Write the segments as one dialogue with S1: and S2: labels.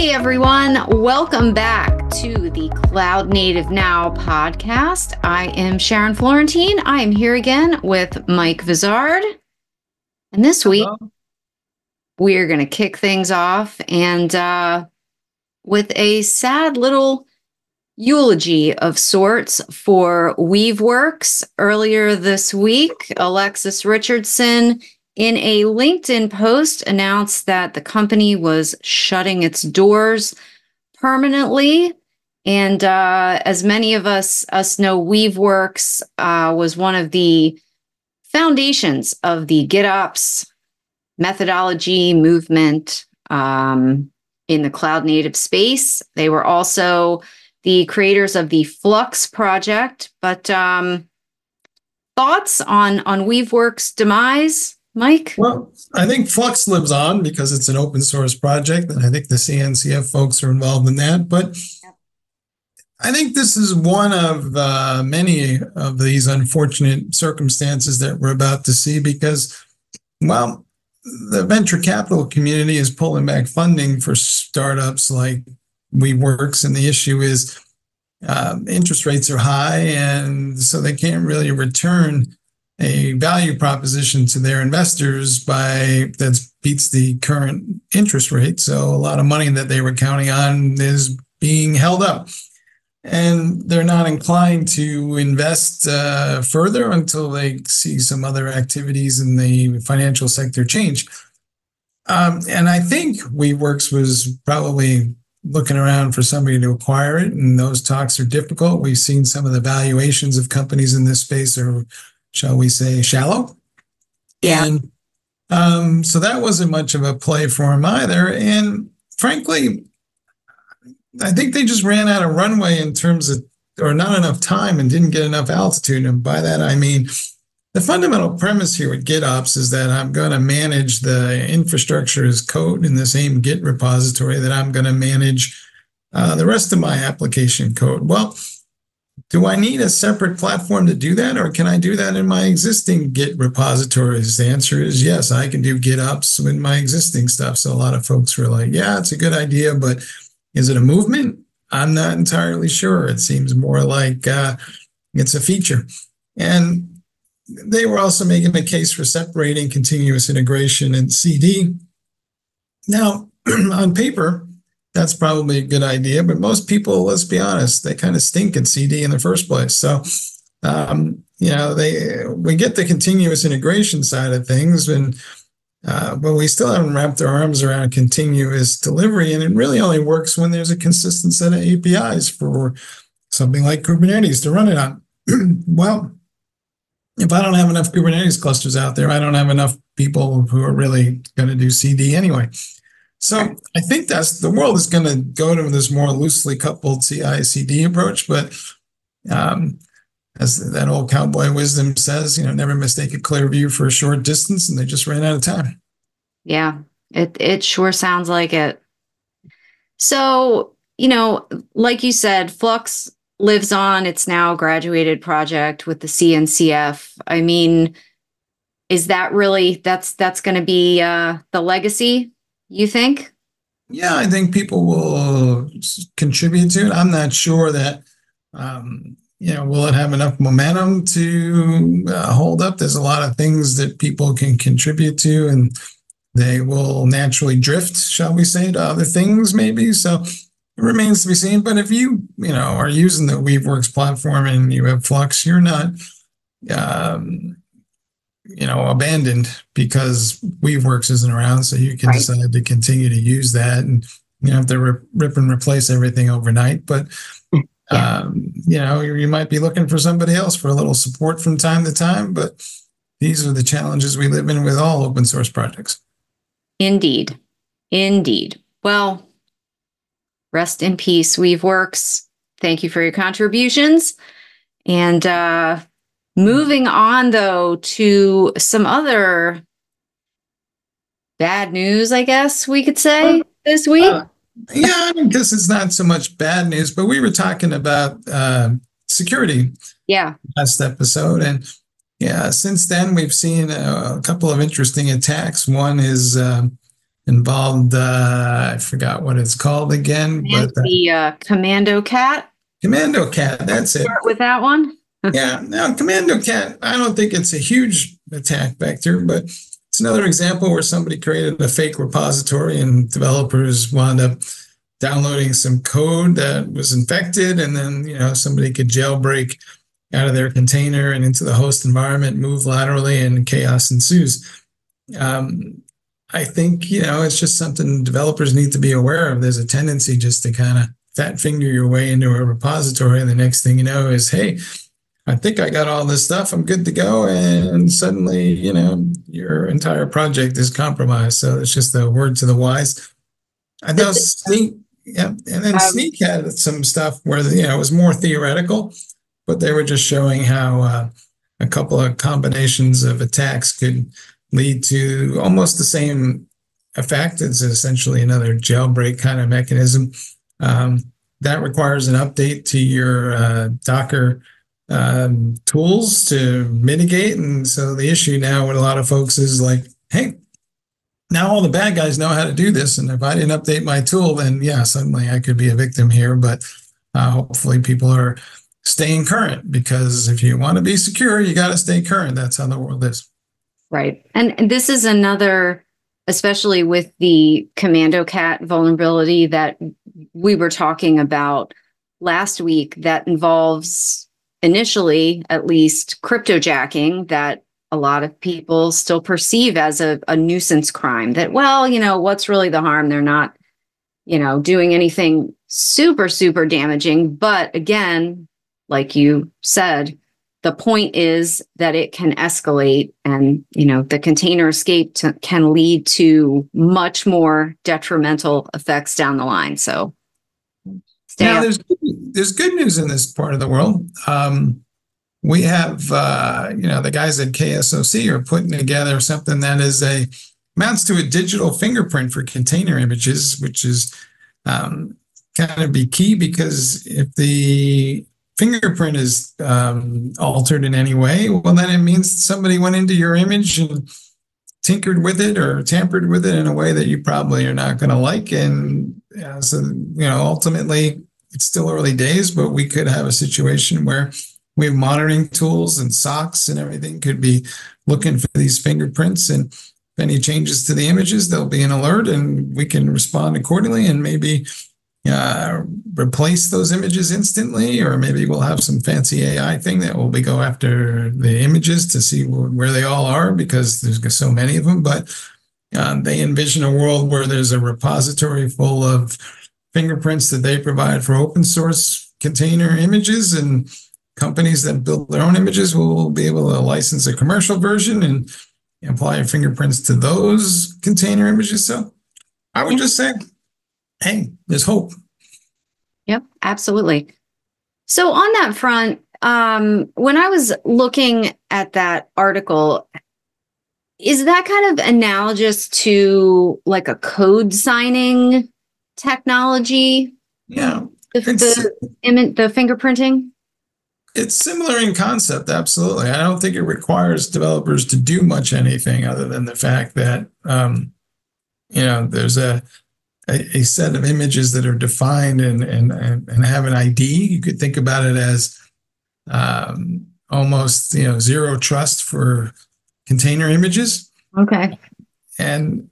S1: Hey everyone, welcome back to the Cloud Native Now podcast. I am Sharon Florentine. I am here again with Mike Vizard. And this week, we are going to kick things off and uh, with a sad little eulogy of sorts for Weaveworks. Earlier this week, Alexis Richardson in a LinkedIn post announced that the company was shutting its doors permanently. And uh, as many of us us know, Weaveworks uh, was one of the foundations of the GitOps methodology movement um, in the cloud native space. They were also the creators of the Flux project. But um, thoughts on on Weaveworks' demise? Mike?
S2: Well, I think Flux lives on because it's an open source project, and I think the CNCF folks are involved in that. But I think this is one of uh, many of these unfortunate circumstances that we're about to see because, well, the venture capital community is pulling back funding for startups like Weaveworks, and the issue is um, interest rates are high, and so they can't really return a value proposition to their investors by that beats the current interest rate. So a lot of money that they were counting on is being held up. And they're not inclined to invest uh, further until they see some other activities in the financial sector change. Um, and I think Weaveworks was probably looking around for somebody to acquire it, and those talks are difficult. We've seen some of the valuations of companies in this space are shall we say, shallow.
S1: Yeah.
S2: And um, so that wasn't much of a play for him either. And frankly, I think they just ran out of runway in terms of, or not enough time and didn't get enough altitude. And by that, I mean, the fundamental premise here with GitOps is that I'm going to manage the infrastructure as code in the same Git repository that I'm going to manage uh, the rest of my application code. Well, do I need a separate platform to do that, or can I do that in my existing Git repositories? The answer is yes, I can do GitOps in my existing stuff. So a lot of folks were like, yeah, it's a good idea, but is it a movement? I'm not entirely sure. It seems more like uh, it's a feature. And they were also making a case for separating continuous integration and CD. Now, on paper, that's probably a good idea. But most people, let's be honest, they kind of stink at CD in the first place. So, um, you know, they we get the continuous integration side of things, and uh, but we still haven't wrapped our arms around continuous delivery, and it really only works when there's a consistent set of APIs for something like Kubernetes to run it on. well, if I don't have enough Kubernetes clusters out there, I don't have enough people who are really going to do CD anyway. So I think that's the world is going to go to this more loosely coupled CI/CD approach, but um, as that old cowboy wisdom says, you know, never mistake a clear view for a short distance, and they just ran out of time.
S1: Yeah, it it sure sounds like it. So you know, like you said, Flux lives on. It's now a graduated project with the CNCF. I mean, is that really that's that's going to be uh, the legacy you think?
S2: Yeah, I think people will contribute to it. I'm not sure that, um, you know, will it have enough momentum to uh, hold up? There's a lot of things that people can contribute to, and they will naturally drift, shall we say, to other things, maybe. So it remains to be seen. But if you, you know, are using the Weaveworks platform and you have Flux, you're not um, you know, abandoned because Weaveworks isn't around. So you can right. decide to continue to use that and you know, have to rip, rip and replace everything overnight. But, yeah. um, you know, you, you might be looking for somebody else for a little support from time to time. But these are the challenges we live in with all open source projects.
S1: Indeed. Indeed. Well, rest in peace, Weaveworks. Thank you for your contributions. And uh, Moving on, though, to some other bad news, I guess we could say this week. Uh,
S2: yeah, I guess it's not so much bad news, but we were talking about uh, security.
S1: Yeah.
S2: Last episode. And yeah, since then, we've seen a, a couple of interesting attacks. One is um, involved. Uh, I forgot what it's called again,
S1: and but the uh, Commando Cat.
S2: Commando Cat. That's it.
S1: Start with that one.
S2: Yeah. Now, Commando Cat. I don't think it's a huge attack vector, but it's another example where somebody created a fake repository and developers wound up downloading some code that was infected, and then you know somebody could jailbreak out of their container and into the host environment, move laterally, and chaos ensues. Um, I think you know it's just something developers need to be aware of. There's a tendency just to kind of fat finger your way into a repository, and the next thing you know is, hey, I think I got all this stuff. I'm good to go, and suddenly, you know, your entire project is compromised. So it's just a word to the wise. I know Snyk, yeah, and then um, Snyk had some stuff where you know it was more theoretical, but they were just showing how uh, a couple of combinations of attacks could lead to almost the same effect. It's essentially another jailbreak kind of mechanism. Um, that requires an update to your uh, Docker um, tools to mitigate. And so the issue now with a lot of folks is like, hey, now all the bad guys know how to do this. And if I didn't update my tool, then yeah, suddenly I could be a victim here. But uh, hopefully people are staying current because if you want to be secure, you got to stay current. That's how the world is.
S1: Right. And, and this is another, especially with the Commando Cat vulnerability that we were talking about last week, that involves initially, at least, cryptojacking that a lot of people still perceive as a, a nuisance crime. That, well, you know, what's really the harm? They're not, you know, doing anything super, super damaging. But again, like you said, the point is that it can escalate and you know the container escape to, can lead to much more detrimental effects down the line so
S2: now there's there's good news in this part of the world um, we have uh, you know the guys at ksoc are putting together something that is a amounts to a digital fingerprint for container images which is um, kind of be key because if the fingerprint is um, altered in any way, well, then it means somebody went into your image and tinkered with it or tampered with it in a way that you probably are not going to like. And yeah, so, you know, ultimately, it's still early days, but we could have a situation where we have monitoring tools and SOCs and everything could be looking for these fingerprints. And if any changes to the images, there'll be an alert and we can respond accordingly and maybe uh, replace those images instantly, or maybe we'll have some fancy AI thing that will be go after the images to see where they all are because there's so many of them. But uh, they envision a world where there's a repository full of fingerprints that they provide for open source container images and companies that build their own images will be able to license a commercial version and apply fingerprints to those container images. So I would just say hey, there's hope.
S1: Yep, absolutely. So on that front, um, when I was looking at that article, is that kind of analogous to like a code signing technology?
S2: Yeah.
S1: The, the, the fingerprinting?
S2: It's similar in concept, absolutely. I don't think it requires developers to do much anything other than the fact that um, you know there's a a, a, set of images that are defined and, and, and have an ID. You could think about it as um, almost you know zero trust for container images.
S1: Okay.
S2: And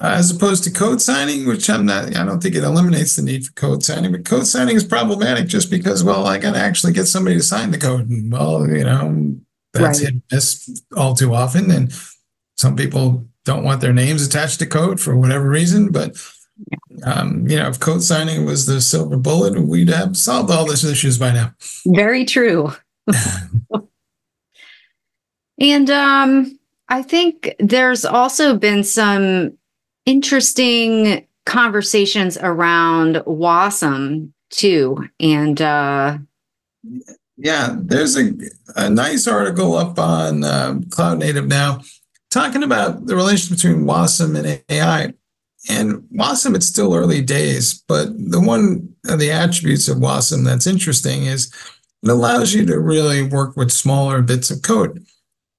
S2: as opposed to code signing, which I'm not, I don't think it eliminates the need for code signing, but code signing is problematic just because, well, I got to actually get somebody to sign the code. And well, you know, that's right. hit miss all too often. And some people don't want their names attached to code for whatever reason, but um, you know, if code signing was the silver bullet, we'd have solved all these issues by now.
S1: Very true. and um, I think there's also been some interesting conversations around WASM too. And uh,
S2: yeah, there's a, a nice article up on uh, Cloud Native now talking about the relationship between WASM and AI. And WASM, it's still early days, but the one of the attributes of WASM that's interesting is it allows you to really work with smaller bits of code.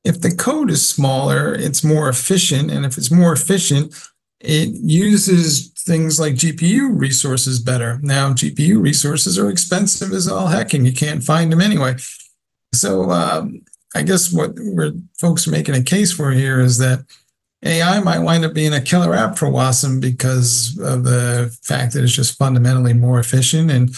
S2: If the code is smaller, it's more efficient. And if it's more efficient, it uses things like GPU resources better. Now, GPU resources are expensive as all heck, and you can't find them anyway. So, um, I guess what we're folks are making a case for here is that AI might wind up being a killer app for Wasm because of the fact that it's just fundamentally more efficient. And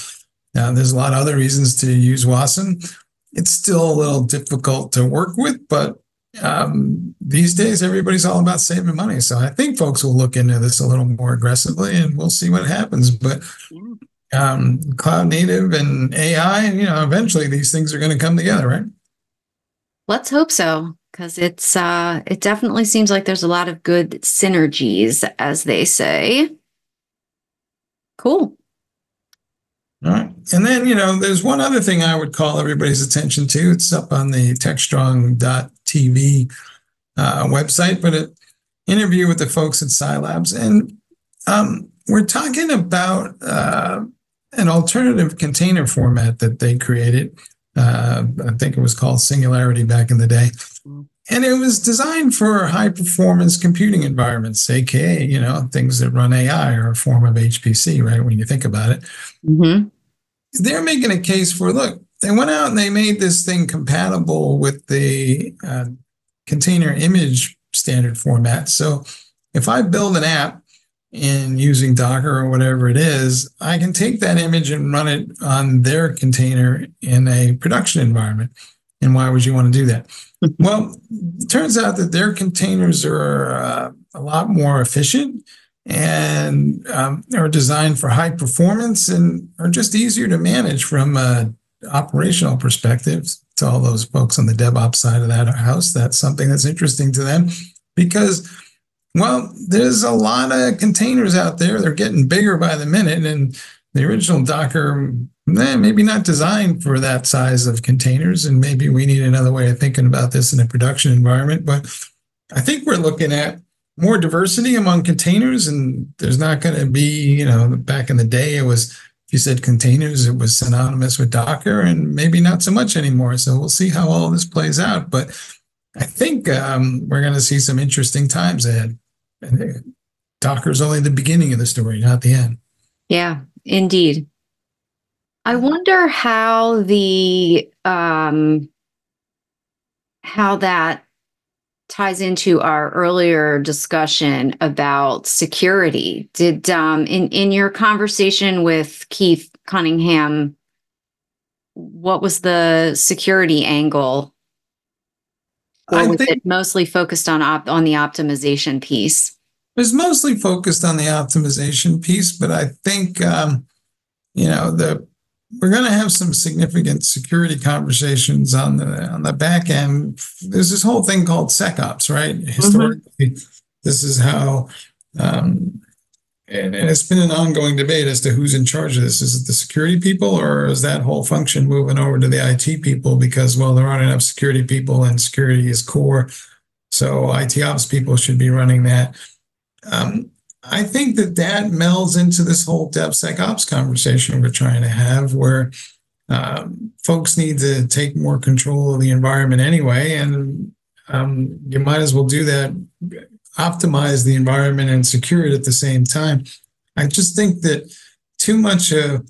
S2: uh, there's a lot of other reasons to use Wasm. It's still a little difficult to work with, but um, these days everybody's all about saving money. So I think folks will look into this a little more aggressively and we'll see what happens. But um, cloud native and AI, you know, eventually these things are going to come together, right?
S1: Let's hope so because it's uh it definitely seems like there's a lot of good synergies as they say cool
S2: all right and then you know there's one other thing i would call everybody's attention to it's up on the techstrong.tv uh, website but an interview with the folks at Sylabs and um, we're talking about uh, an alternative container format that they created uh, I think it was called Singularity back in the day. And it was designed for high performance computing environments, aka, you know, things that run AI or a form of HPC, right? When you think about it. Mm-hmm. They're making a case for look, they went out and they made this thing compatible with the uh, container image standard format. So if I build an app in using Docker or whatever it is, I can take that image and run it on their container in a production environment. And why would you want to do that? well, it turns out that their containers are uh, a lot more efficient and um, are designed for high performance and are just easier to manage from an operational perspective to all those folks on the DevOps side of that house. That's something that's interesting to them because well, there's a lot of containers out there. They're getting bigger by the minute. And the original Docker, eh, maybe not designed for that size of containers. And maybe we need another way of thinking about this in a production environment. But I think we're looking at more diversity among containers. And there's not going to be, you know, back in the day, it was, you said containers, it was synonymous with Docker and maybe not so much anymore. So we'll see how all this plays out. But I think um, we're going to see some interesting times ahead. Docker's only the beginning of the story, not the end.
S1: Yeah, indeed. I wonder how the um, how that ties into our earlier discussion about security. Did um, in in your conversation with Keith Cunningham, what was the security angle or I was it mostly focused on op- on the optimization piece?
S2: It was mostly focused on the optimization piece, but I think um, you know the we're going to have some significant security conversations on the on the back end. There's this whole thing called SecOps, right? Mm-hmm. Historically, this is how um, and, and it's been an ongoing debate as to who's in charge of this. Is it the security people or is that whole function moving over to the IT people? Because, well, there aren't enough security people and security is core. So IT ops people should be running that. Um, I think that that melds into this whole DevSecOps conversation we're trying to have, where um, folks need to take more control of the environment anyway. And um, you might as well do that optimize the environment and secure it at the same time. I just think that too much of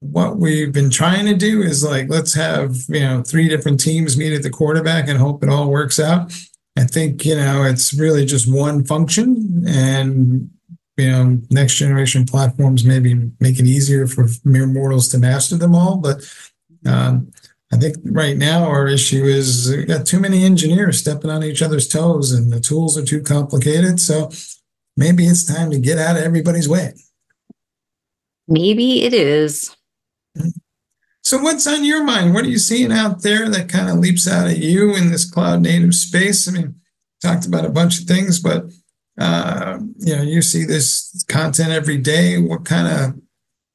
S2: what we've been trying to do is like, let's have, you know, three different teams meet at the quarterback and hope it all works out. I think, you know, it's really just one function and, you know, next generation platforms maybe make it easier for mere mortals to master them all. But um, I think right now our issue is we got too many engineers stepping on each other's toes and the tools are too complicated. So maybe it's time to get out of everybody's way.
S1: Maybe it is.
S2: So what's on your mind? What are you seeing out there that kind of leaps out at you in this cloud native space? I mean, talked about a bunch of things, but uh, you know, you see this content every day. What kind of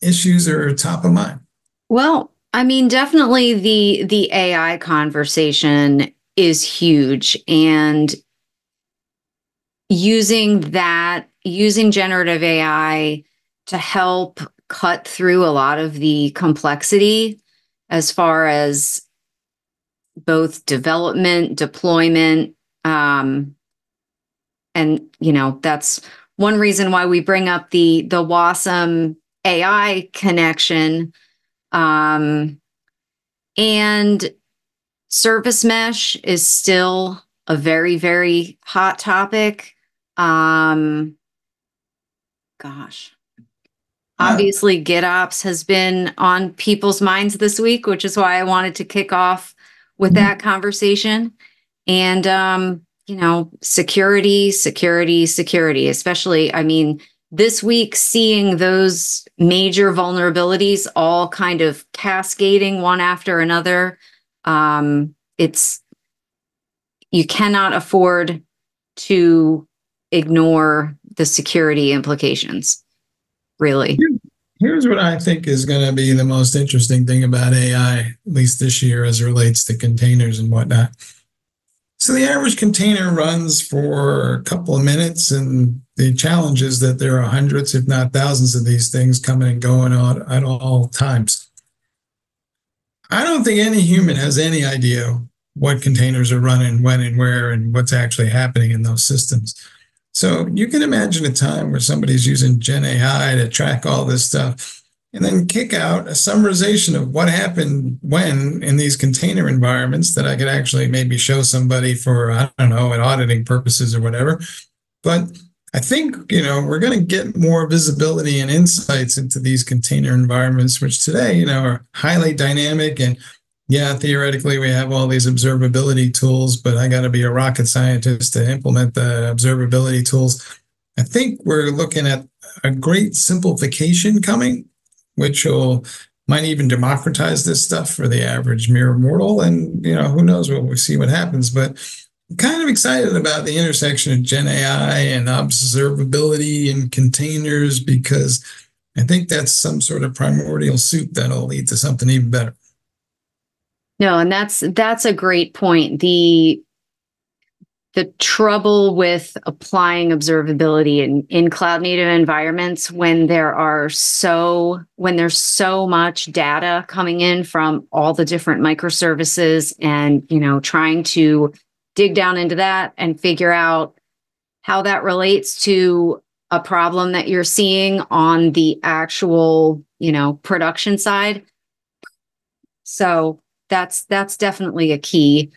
S2: issues are top of mind?
S1: Well, I mean, definitely the the AI conversation is huge and using that using generative AI to help cut through a lot of the complexity as far as both development, deployment, um, and you know that's one reason why we bring up the the wasm ai connection. Um and service mesh is still a very very hot topic. Um gosh obviously gitops has been on people's minds this week which is why i wanted to kick off with
S2: Mhm.
S1: that conversation. And um you know security security security especially i mean this week seeing those major vulnerabilities all kind of cascading one after another um it's you cannot afford to ignore the security implications really
S2: Here's what I think is going to be the most interesting thing about AI, at least this year, as it relates to containers and whatnot. So the average container runs for a couple of minutes, and the challenge is that there are hundreds, if not thousands, of these things coming and going on at all times. I don't think any human has any idea what containers are running, when and where, and what's actually happening in those systems. So you can imagine a time where somebody's using Gen AI to track all this stuff and then kick out a summarization of what happened when in these container environments that I could actually maybe show somebody for, I don't know, at auditing purposes or whatever. But I think, you know, we're going to get more visibility and insights into these container environments, which today, you know, are highly dynamic and yeah, theoretically, we have all these observability tools, but I got to be a rocket scientist to implement the observability tools. I think we're looking at a great simplification coming, which will might even democratize this stuff for the average mere mortal. And you know, who knows what we'll see what happens. But I'm kind of excited about the intersection of Gen AI and observability and containers because I think that's some sort of primordial soup that'll lead to something even better.
S1: No, and that's that's a great point. The the trouble with applying observability in, in cloud native environments when there are so when there's so much data coming in from all the different microservices and you know trying to dig down into that and figure out how that relates to a problem that you're seeing on the actual you know production side so that's that's definitely a key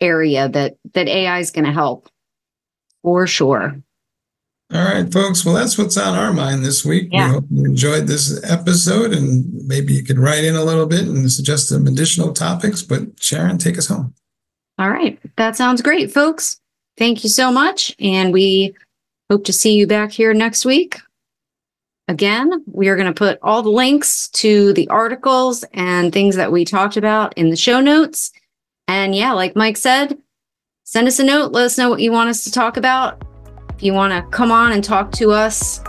S1: area that that AI is going to help for sure.
S2: All right, folks. Well, that's what's on our mind this week.
S1: Yeah.
S2: We hope you enjoyed this episode and maybe you could write in a little bit and suggest some additional topics. But Sharon, take us home.
S1: All right, that sounds great, folks. Thank you so much, and we hope to see you back here next week. Again, we are going to put all the links to the articles and things that we talked about in the show notes. And yeah, like Mike said, send us a note. Let us know what you want us to talk about. If you want to come on and talk to us,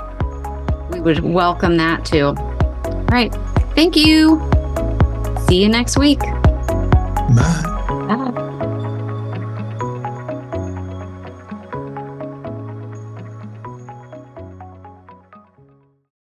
S1: we would welcome that too. All right. Thank you. See you next week.
S2: Bye.